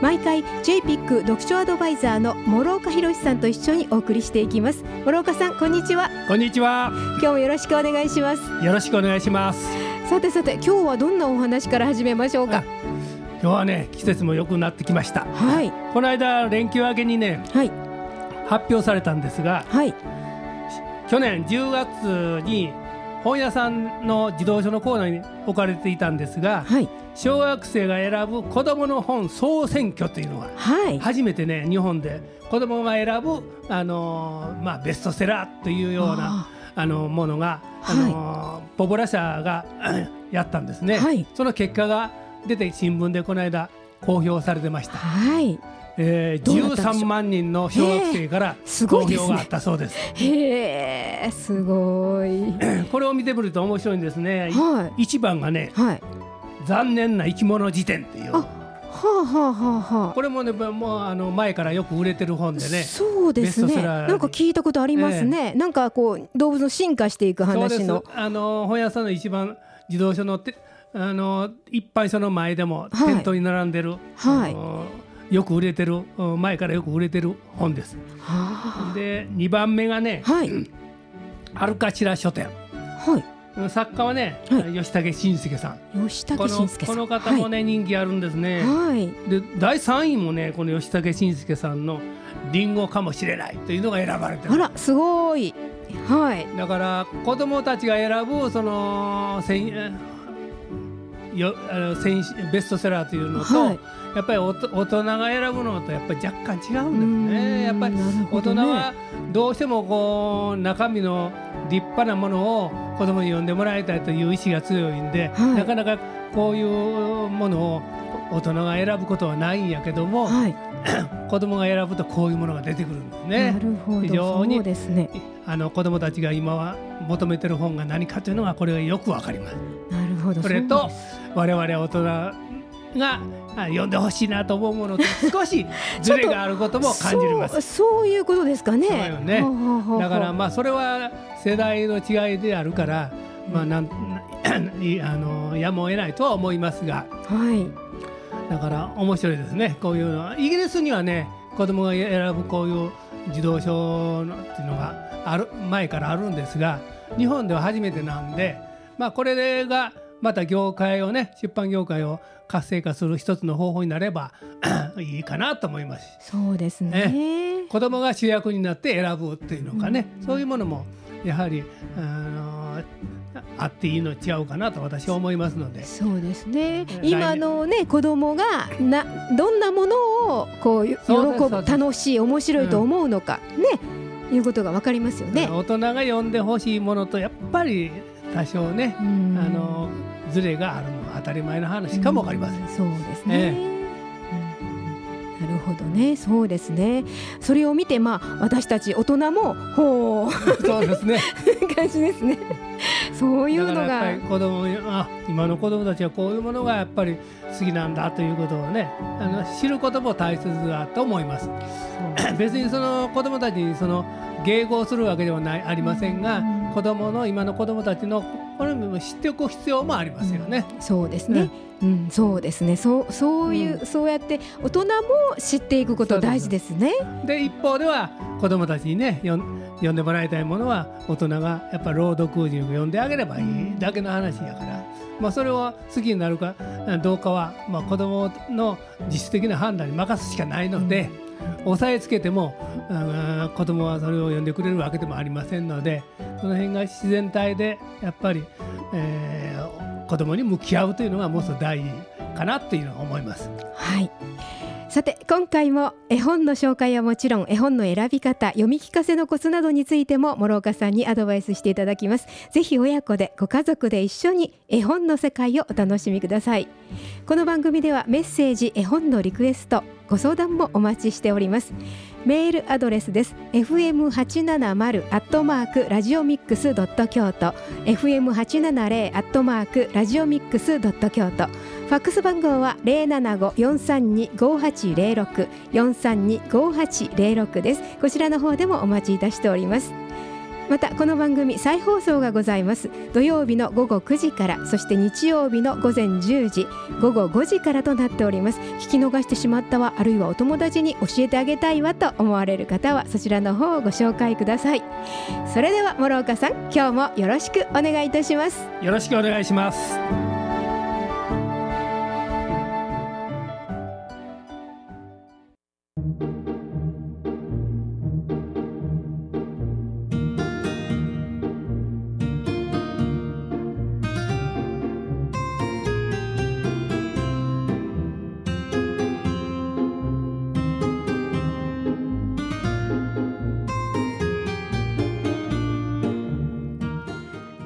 毎回 JPIC 読書アドバイザーの諸岡博さんと一緒にお送りしていきます。諸岡さんこんにちは。こんにちは。今日もよろしくお願いします。よろしくお願いします。さてさて今日はどんなお話から始めましょうか？今日はね季節も良くなってきました。はい。この間連休明けにねはい。発表されたんですがはい。去年10月に本屋さんの児童書のコーナーに置かれていたんですがはい。小学生が選ぶ子どもの本総選挙というのがはい。初めてね日本で子どもが選ぶ、あのーまあ、ベストセラーというようなあのものが、あのーポポラ社が やったんですね、はい。その結果が出て新聞でこの間公表されてました、はいえー、どうだったんでしょう？13万人の小学生からすごいですね。公表があったそうです。へえすごい。これを見てみると面白いんですね、は一番がねいはい。残念な生き物辞典っていう。あはあはあはあはあ。これもねもうあの前からよく売れてる本でねそうですね。なんか聞いたことありますね、なんかこう動物の進化していくそうです。話のあの本屋さんの一番児童書のてあの一般書の前でもはい。店頭に並んでる、はい。あのよく売れてるうん前からよく売れてる本です。はで2番目がねあはい。アルカチラ書店。はい。作家はね、は吉武慎介さん。吉武この慎介この方もね、人気あるんですね。はい、はいで第3位もねこの吉武慎介さんの「リンゴかもしれない」というのが選ばれてるあらすごい。はい。だから子供たちが選ぶそのよあの選ベストセラーというのと、はいやっぱりおと大人が選ぶのとやっぱり若干違うんですね。やっぱり大人はどうしてもこう中身の立派なものを子供に読んでもらいたいという意志が強いんで、はいなかなかこういうものを大人が選ぶことはないんやけども、はい 子供が選ぶとこういうものが出てくるんですね。なるほど非常にですねあの子供たちが今は求めてる本が何かというのがこれがよくわかります。なるそれと我々大人があ読んでほしいなと思うものと 少しズレがあることも感じまそうす。そういうことですかね。そうよね。だからまあそれは世代の違いであるから、まあなん いあのやむを得ないとは思いますが、はい。だから面白いですね。こういうのは。イギリスにはね子供が選ぶこういう児童書のっていうのがある前からあるんですが、日本では初めてなんで、まあこれがまた業界をね出版業界を活性化する一つの方法になれば いいかなと思います。そうですね。子供が主役になって選ぶっていうのかね、そういうものもやはりあのあっていいの違うかなと私は思いますので。そうですね。今のね子供がなどんなものをこうよ喜ぶ楽しい面白いと思うのか、ね。いうことがわかりますよね。大人が読んでほしいものとやっぱり多少ね、うんあのズレがあるのは当たり前の話かもわかりません。うんそうですね。えうんなるほどね、そうですね。それを見て、まあ、私たち大人も、ほう、そうですね。感じですね。そういうのが。子供にあ今の子供たちはこういうものがやっぱり好きなんだということをねあの知ることも大切だと思います。別にその子供たちにその迎合するわけではないありませんが、うん子供の今の子供たちのこれも知っておく必要もありますよね。そうですね。うん、そうですね。そう、そういう、うそうやって大人も知っていくこと大事ですね。で一方では子供たちにね読ん読んでもらいたいものは大人がやっぱ朗読に読んであげればいいだけの話やから、まあ、それを好きになるかどうかは、まあ、子供の自主的な判断に任すしかないので、押さえつけてもあー子供はそれを読んでくれるわけでもありませんのでその辺が自然体でやっぱり、えー子供に向き合うというのがもう一つ大事かなっていうのは思います。はい。さて今回も絵本の紹介はもちろん絵本の選び方読み聞かせのコツなどについても諸岡さんにアドバイスしていただきますぜひ親子でご家族で一緒に絵本の世界をお楽しみくださいこの番組ではメッセージ絵本のリクエストご相談もお待ちしております。メールアドレスです。fm870 アットマークラジオミックスドット京都。fm870 アットマークラジオミックスドット京都。ファックス番号は075-432-5806 432-5806です。こちらの方でもお待ちいたしております。またこの番組再放送がございます。土曜日の午後9時からそして日曜日の午前10時午後5時からとなっております。聞き逃してしまったわあるいはお友達に教えてあげたいわと思われる方はそちらの方をご紹介ください。それでは諸岡さん今日もよろしくお願いいたします。よろしくお願いします。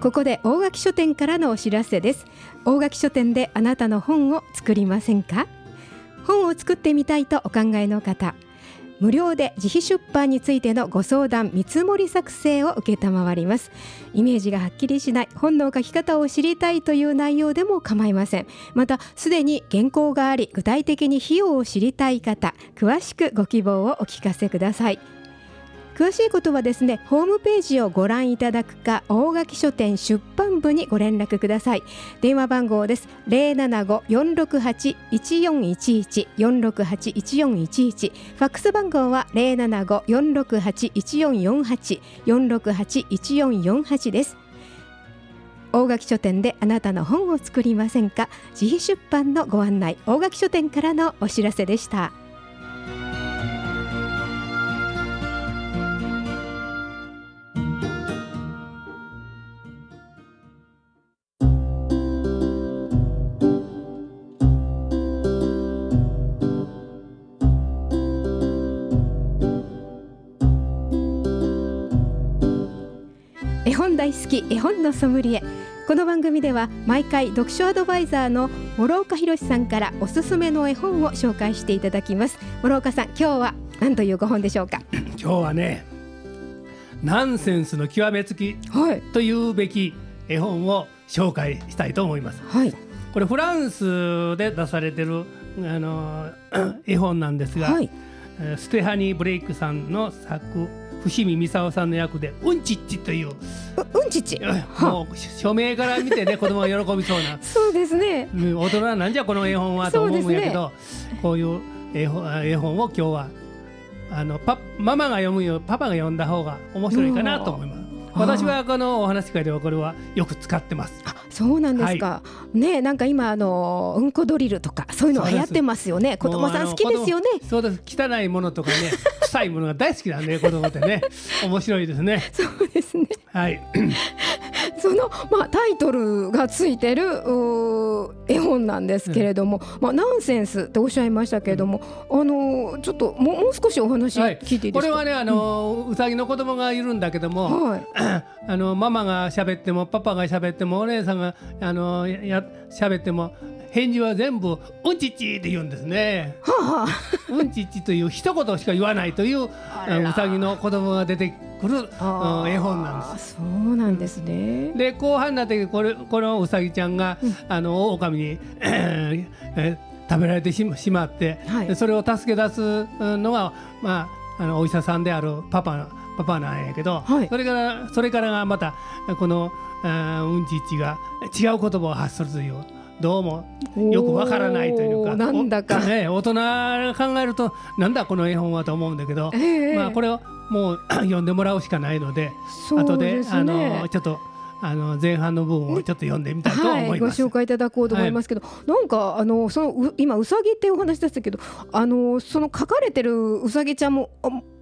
ここで大垣書店からのお知らせです。大垣書店であなたの本を作りませんか？本を作ってみたいとお考えの方無料で自費出版についてのご相談見積もり作成を受けたまわります。イメージがはっきりしない本の書き方を知りたいという内容でも構いません。またすでに原稿があり具体的に費用を知りたい方詳しくご希望をお聞かせください。詳しいことはですねホームページをご覧いただくか大垣書店出版部にご連絡ください。電話番号です。075-468-1411 468-1411ファックス番号は075-468-1448 468-1448です。大垣書店であなたの本を作りませんか？自費出版のご案内。大垣書店からのお知らせでした。本大好き絵本のソムリエ。この番組では毎回読書アドバイザーの諸岡博さんからおすすめの絵本を紹介していただきます。諸岡さん今日は何というご本でしょうか？今日はねナンセンスの極めつきはい。というべき絵本を紹介したいと思います。はい。これフランスで出されてるあの 絵本なんですが、はい。えーステハニー・ブレイクさんの作伏見美沙さんの役で「うんちっち」という。ううんちち？はもう署名から見てね 子供が喜びそうな。そうですね。うん大人はなんじゃこの絵本はと思うんやけど、こういう絵本絵本を今日はあのパママが読むよパパが読んだ方が面白いかなと思います。私はこのお話会ではこれはよく使ってます。あそうなんですか、ねなんか今あのうんこドリルとかそういうの流行ってますよね子供さん好きですよねそうです。汚いものとかね、臭いものが大好きなんで、子供ってね、面白いですね。そうですねはい。その、まあ、タイトルがついてる絵本なんですけれども、まあ、ナンセンスっておっしゃいましたけれども、あのちょっともうもう少しお話はい。聞いていいですか、これはね、あの、うさぎの子供がいるんだけども。はい、あのママが喋ってもパパが喋ってもお姉さんがあのやや喋っても返事は全部「うんちっち」って言うんですね。うんちっちという一言しか言わないといううさぎの子供が出てくるうん絵本なんです。そうなんですね。で後半になってこれこのうさぎちゃんが、あの狼に、食べられてしまって、はいでそれを助け出すのが、まあ、あのお医者さんであるパパパパなんやけど、はいそれからそれからがまたこのうんちっちが違う言葉を発するというどうもよくわからないというか。なんだか。お ね、大人が考えるとなんだこの絵本はと思うんだけど、ええ。まあ、これをもう 読んでもらうしかないのでそう後であねのちょっとあの前半の部分をちょっと読んでみたいとはい、ご思います。紹介いただこうと思いますけど、なんかあのそのう今うさぎっていうお話でしたけどあのその書かれてるうさぎちゃんも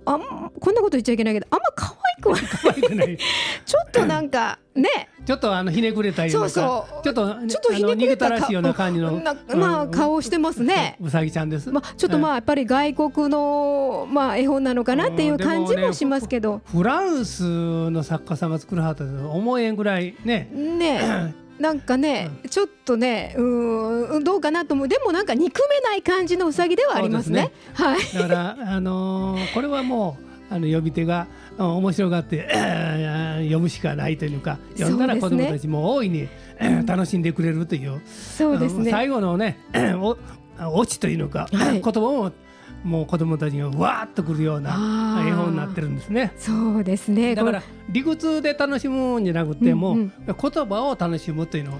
ああんこんなこと言っちゃいけないけどあんま可愛くは可愛くない。ちょっとなんかね。ちょっとあのひねくれたようなそうちょっとちょっとひねくれたらしいような感じのなまあうん顔してますね。うさぎちゃんです。まあ、ちょっとまあやっぱり外国の、まあ、絵本なのかなっていう感じもしますけど、フランスの作家さんが作るはったと思え。んぐらいねねなんかね、ちょっとねうんどうかなと思う。でもなんか憎めない感じのうさぎではありますね。すね。はい、だからあのー、これはもうあの呼び手が面白がって 読むしかないというか読んだら子どもたちも大いに、ね、楽しんでくれるという。そうですね。最後のね おオチというのか、はい、言葉ももう子どもたちがわーっとくるような絵本になってるんですね。そうですね。だから理屈で楽しむんじゃなくても、うんうん、言葉を楽しむというのは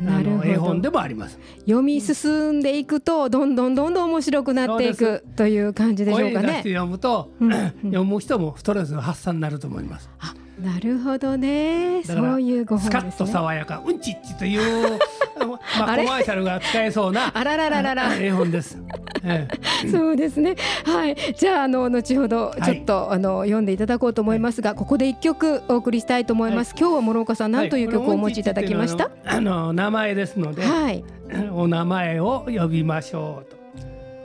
なるほど。絵本でもあります。読み進んでいくとどんどんどんどん面白くなっていくという感じでしょうかね。読むと、うんうん、読む人もストレス発散になると思います。あなるほどね。そういうご本、ね、スカッと爽やかうんちっちという まあコマーシャルが使えそうなあららららら。絵本です。ええ、そうですね。はい。じゃああの後ほどちょっと、はい、あの読んでいただこうと思いますが、はい、ここで一曲お送りしたいと思います。はい、今日は諸岡さん何という曲をお持ちいただきました？あの名前ですので、はい、お名前を呼びましょうと。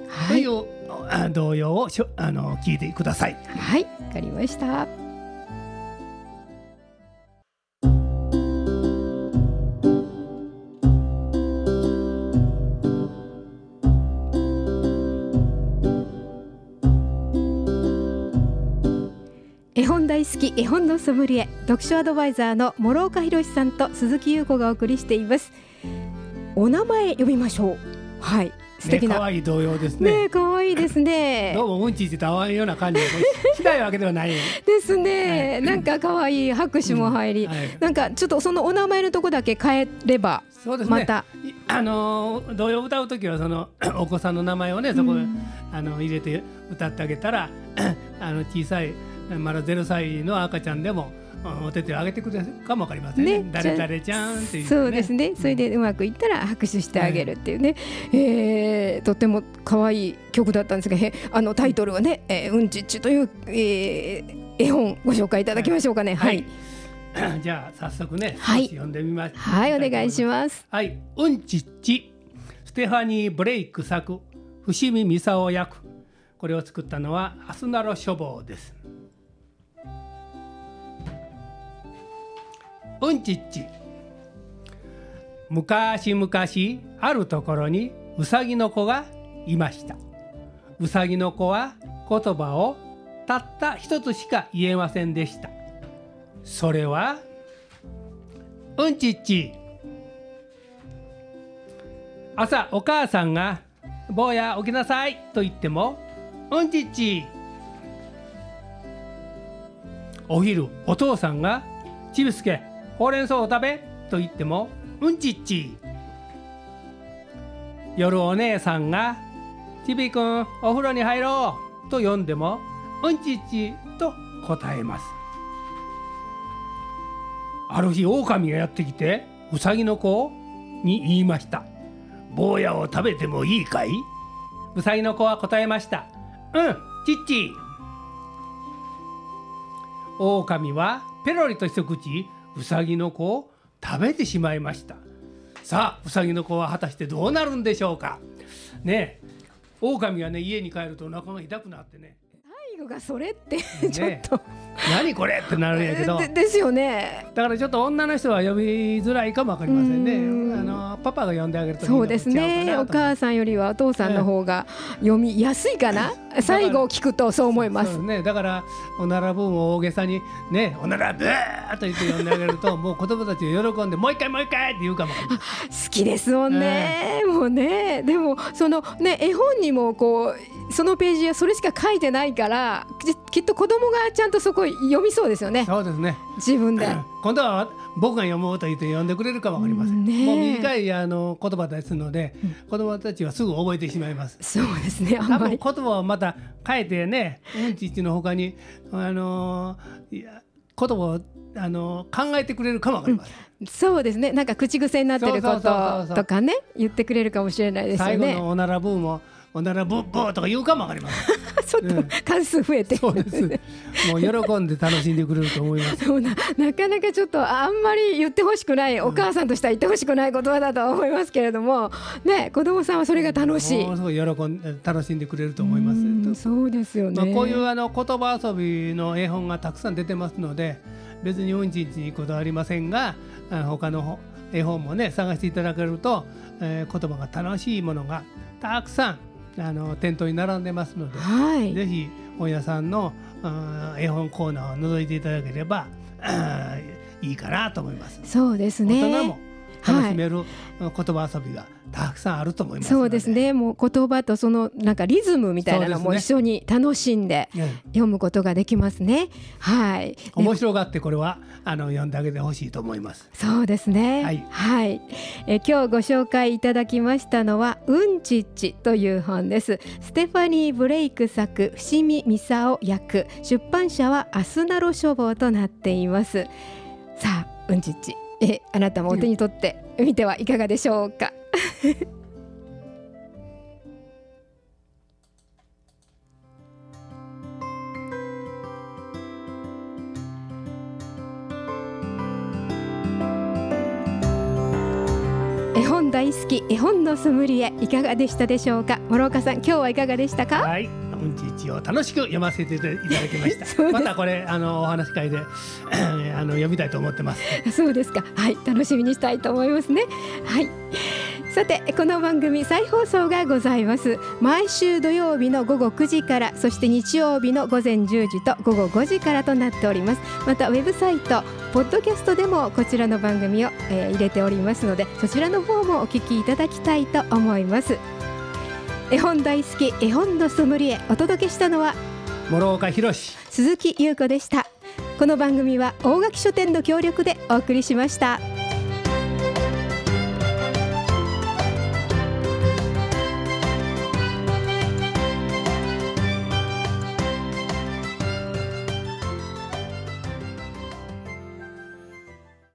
はい。という童謡をあの聞いてください。はい。わかりました。大好き絵本のソムリエ読書アドバイザーの諸岡博さんと鈴木優子がお送りしています。お名前呼びましょう。はい。素敵な。可愛、い童謡ですね。ね可愛いですね。どうもうんちってたわんような感じでしないわけではない。ですね。はい、なんか可愛い拍手も入り、うんはい、なんかちょっとそのお名前のとこだけ変えれば、そうですね、また。あの童謡歌う時はそのお子さんの名前をねそこ、うん、あの入れて歌ってあげたら あの小さいまだ0歳の赤ちゃんでもお手手を挙げてくれるかもわかりませんね。ね誰誰ちゃんっていう、ね、そうですね。それでうまくいったら拍手してあげるっていうね。うん、えー、とても可愛い曲だったんですが、あのタイトルはね、えー、うんちっちという、えー、絵本ご紹介いただきましょうかね。はい。はい、じゃあ早速ね、はい、読んでみます。はい、お願いします。はい、うんちっち、ステファニー・ブレイク作、伏見美沙役。これを作ったのはアスナロ書房です。うんちっち。昔々あるところにうさぎの子がいました。うさぎの子は言葉をたった一つしか言えませんでした。それはうんちっち。朝お母さんが「坊や起きなさい」と言っても「うんちっち」お昼お父さんが「ちびすけほうれん草を食べと言ってもうんちっち。夜お姉さんがちびくんお風呂に入ろうと呼んでもうんちっちと答えます。ある日狼がやってきてうさぎの子に言いました。坊やを食べてもいいかい？うさぎの子は答えました。うんちっち。狼はペロリと一口うさぎの子を食べてしまいました。さあうさぎの子は果たしてどうなるんでしょうか？ね狼がね家に帰るとお腹が痛くなってね。最後がそれってちょっと、何これってなるんやけど。でですよね。だからちょっと女の人は呼びづらいかもわかりませんね。あのパパが呼んであげるとそうですね。お母さんよりはお父さんの方が読みやすいかな、最後を聞くとそう思います。ね。だからおならブームを大げさにねおならブーと言って呼んであげると もう子供たちが喜んでもう一回もう一回って言うかも好きですもんね、もうね。でもそのね絵本にもこうそのページはそれしか書いてないからきっと子供がちゃんとそこ読みそうですよね。そうですね。自分で。今度は僕が読もうと言って読んでくれるかもわかりません、ね、もう短いあの言葉ですので、うん、子供たちはすぐ覚えてしまいます。そうですね多分言葉をまた変えてねうん。ちちのほかにあのいや言葉をあの考えてくれるかもわかりません、うん、そうですね。なんか口癖になってることとかね言ってくれるかもしれないですよね。最後のおならブーもおならブッブーとか言うかもわかりません。ちょっと関数増えて、そうです。もう喜んで楽しんでくれると思います。そうななかなかちょっとあんまり言ってほしくない、お母さんとしては言ってほしくない言葉だと思いますけれどもね子供さんはそれが楽しい。すごい喜ん楽しんでくれると思います。そうですよね、まあ、こういうあの言葉遊びの絵本がたくさん出てますので別にうんちんちにこだわりませんが他の絵本もね探していただけると、えー、言葉が楽しいものがたくさんあの店頭に並んでますので、はい、ぜひ本屋さんの絵本コーナーを覗いていただければいいかなと思います。そうですね。大人も楽しめる言葉遊びがたくさんあると思いますそうですね。もう言葉とそのなんかリズムみたいなのも一緒に楽しんで読むことができますね、ね、はい。面白がってこれはあの読んであげてほしいと思います。そうですね。はい、はい、え今日ご紹介いただきましたのはうんちっちという本です。ステファニー・ブレイク作伏見美沙役。出版社はアスナロ書房となっています。さあうんちっちえあなたもお手に取ってみてはいかがでしょうか？絵本大好き絵本のソムリエいかがでしたでしょうか？諸岡さん今日はいかがでしたか？はい。うんち一を楽しく読ませていただきました。またこれあのお話会で あの読みたいと思ってます。そうですか。はい。楽しみにしたいと思いますね。はい。さてこの番組再放送がございます。毎週土曜日の午後9時からそして日曜日の午前10時と午後5時からとなっております。またウェブサイトポッドキャストでもこちらの番組を、えー、入れておりますのでそちらの方もお聞きいただきたいと思います絵本大好き絵本のソムリエお届けしたのは諸岡博鈴木優子でした。この番組は大垣書店の協力でお送りしました